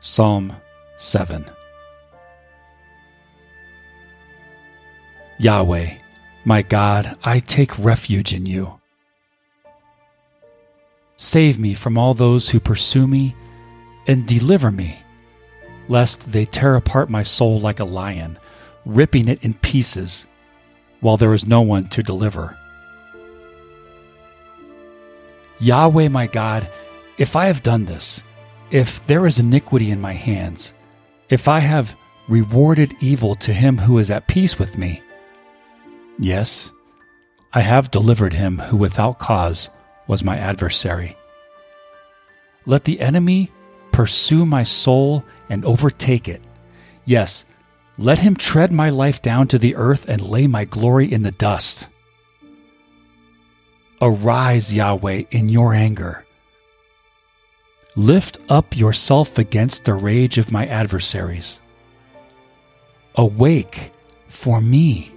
Psalm 7 Yahweh, my God, I take refuge in you. Save me from all those who pursue me, and deliver me, lest they tear apart my soul like a lion, ripping it in pieces, while there is no one to deliver. Yahweh, my God, if I have done this, if there is iniquity in my hands, if I have rewarded evil to him who is at peace with me, yes, I have delivered him who without cause was my adversary. Let the enemy pursue my soul and overtake it. Yes, let him tread my life down to the earth and lay my glory in the dust. Arise, Yahweh, in your anger Lift up yourself against the rage of my adversaries. Awake for me.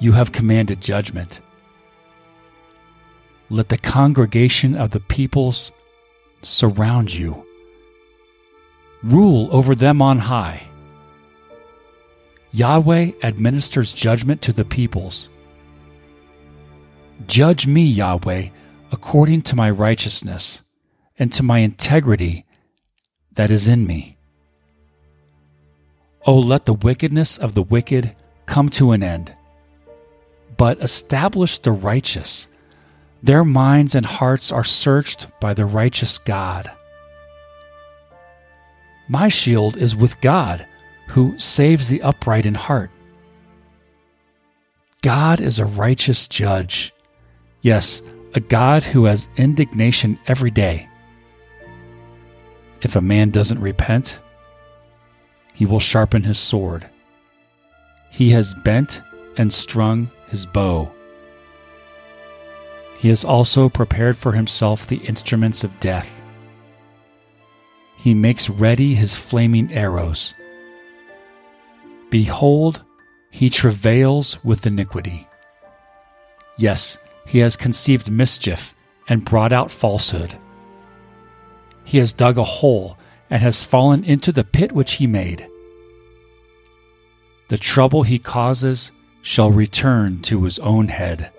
You have commanded judgment. Let the congregation of the peoples surround you. Rule over them on high. Yahweh administers judgment to the peoples. Judge me, Yahweh, according to my righteousness and to my integrity that is in me. Oh, let the wickedness of the wicked come to an end, but establish the righteous. Their minds and hearts are searched by the righteous God. My shield is with God, who saves the upright in heart. God is a righteous judge. Yes, a God who has indignation every day. If a man doesn't repent, he will sharpen his sword. He has bent and strung his bow. He has also prepared for himself the instruments of death. He makes ready his flaming arrows. Behold, he travails with iniquity. Yes, he has conceived mischief and brought out falsehood. He has dug a hole and has fallen into the pit which he made. The trouble he causes shall return to his own head.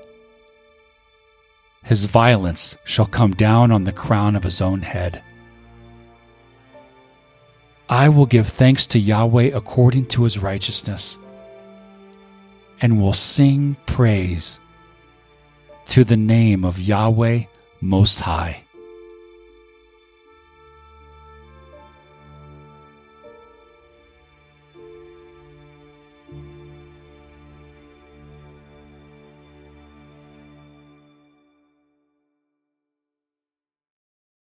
His violence shall come down on the crown of his own head. I will give thanks to Yahweh according to his righteousness, and will sing praise to the name of Yahweh Most High.